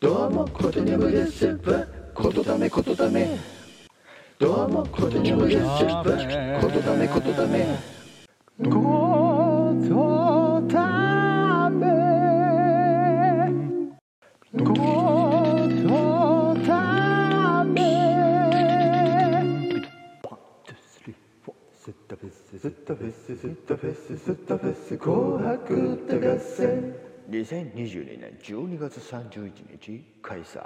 どうもことにゃむですばことだめことだめ。どうもことにゃむですばことだめことだめ。ことだめ。ことだめ。スッタフェススッタフェススッタフェススッタフェス紅白歌合戦2022年12月31日開催。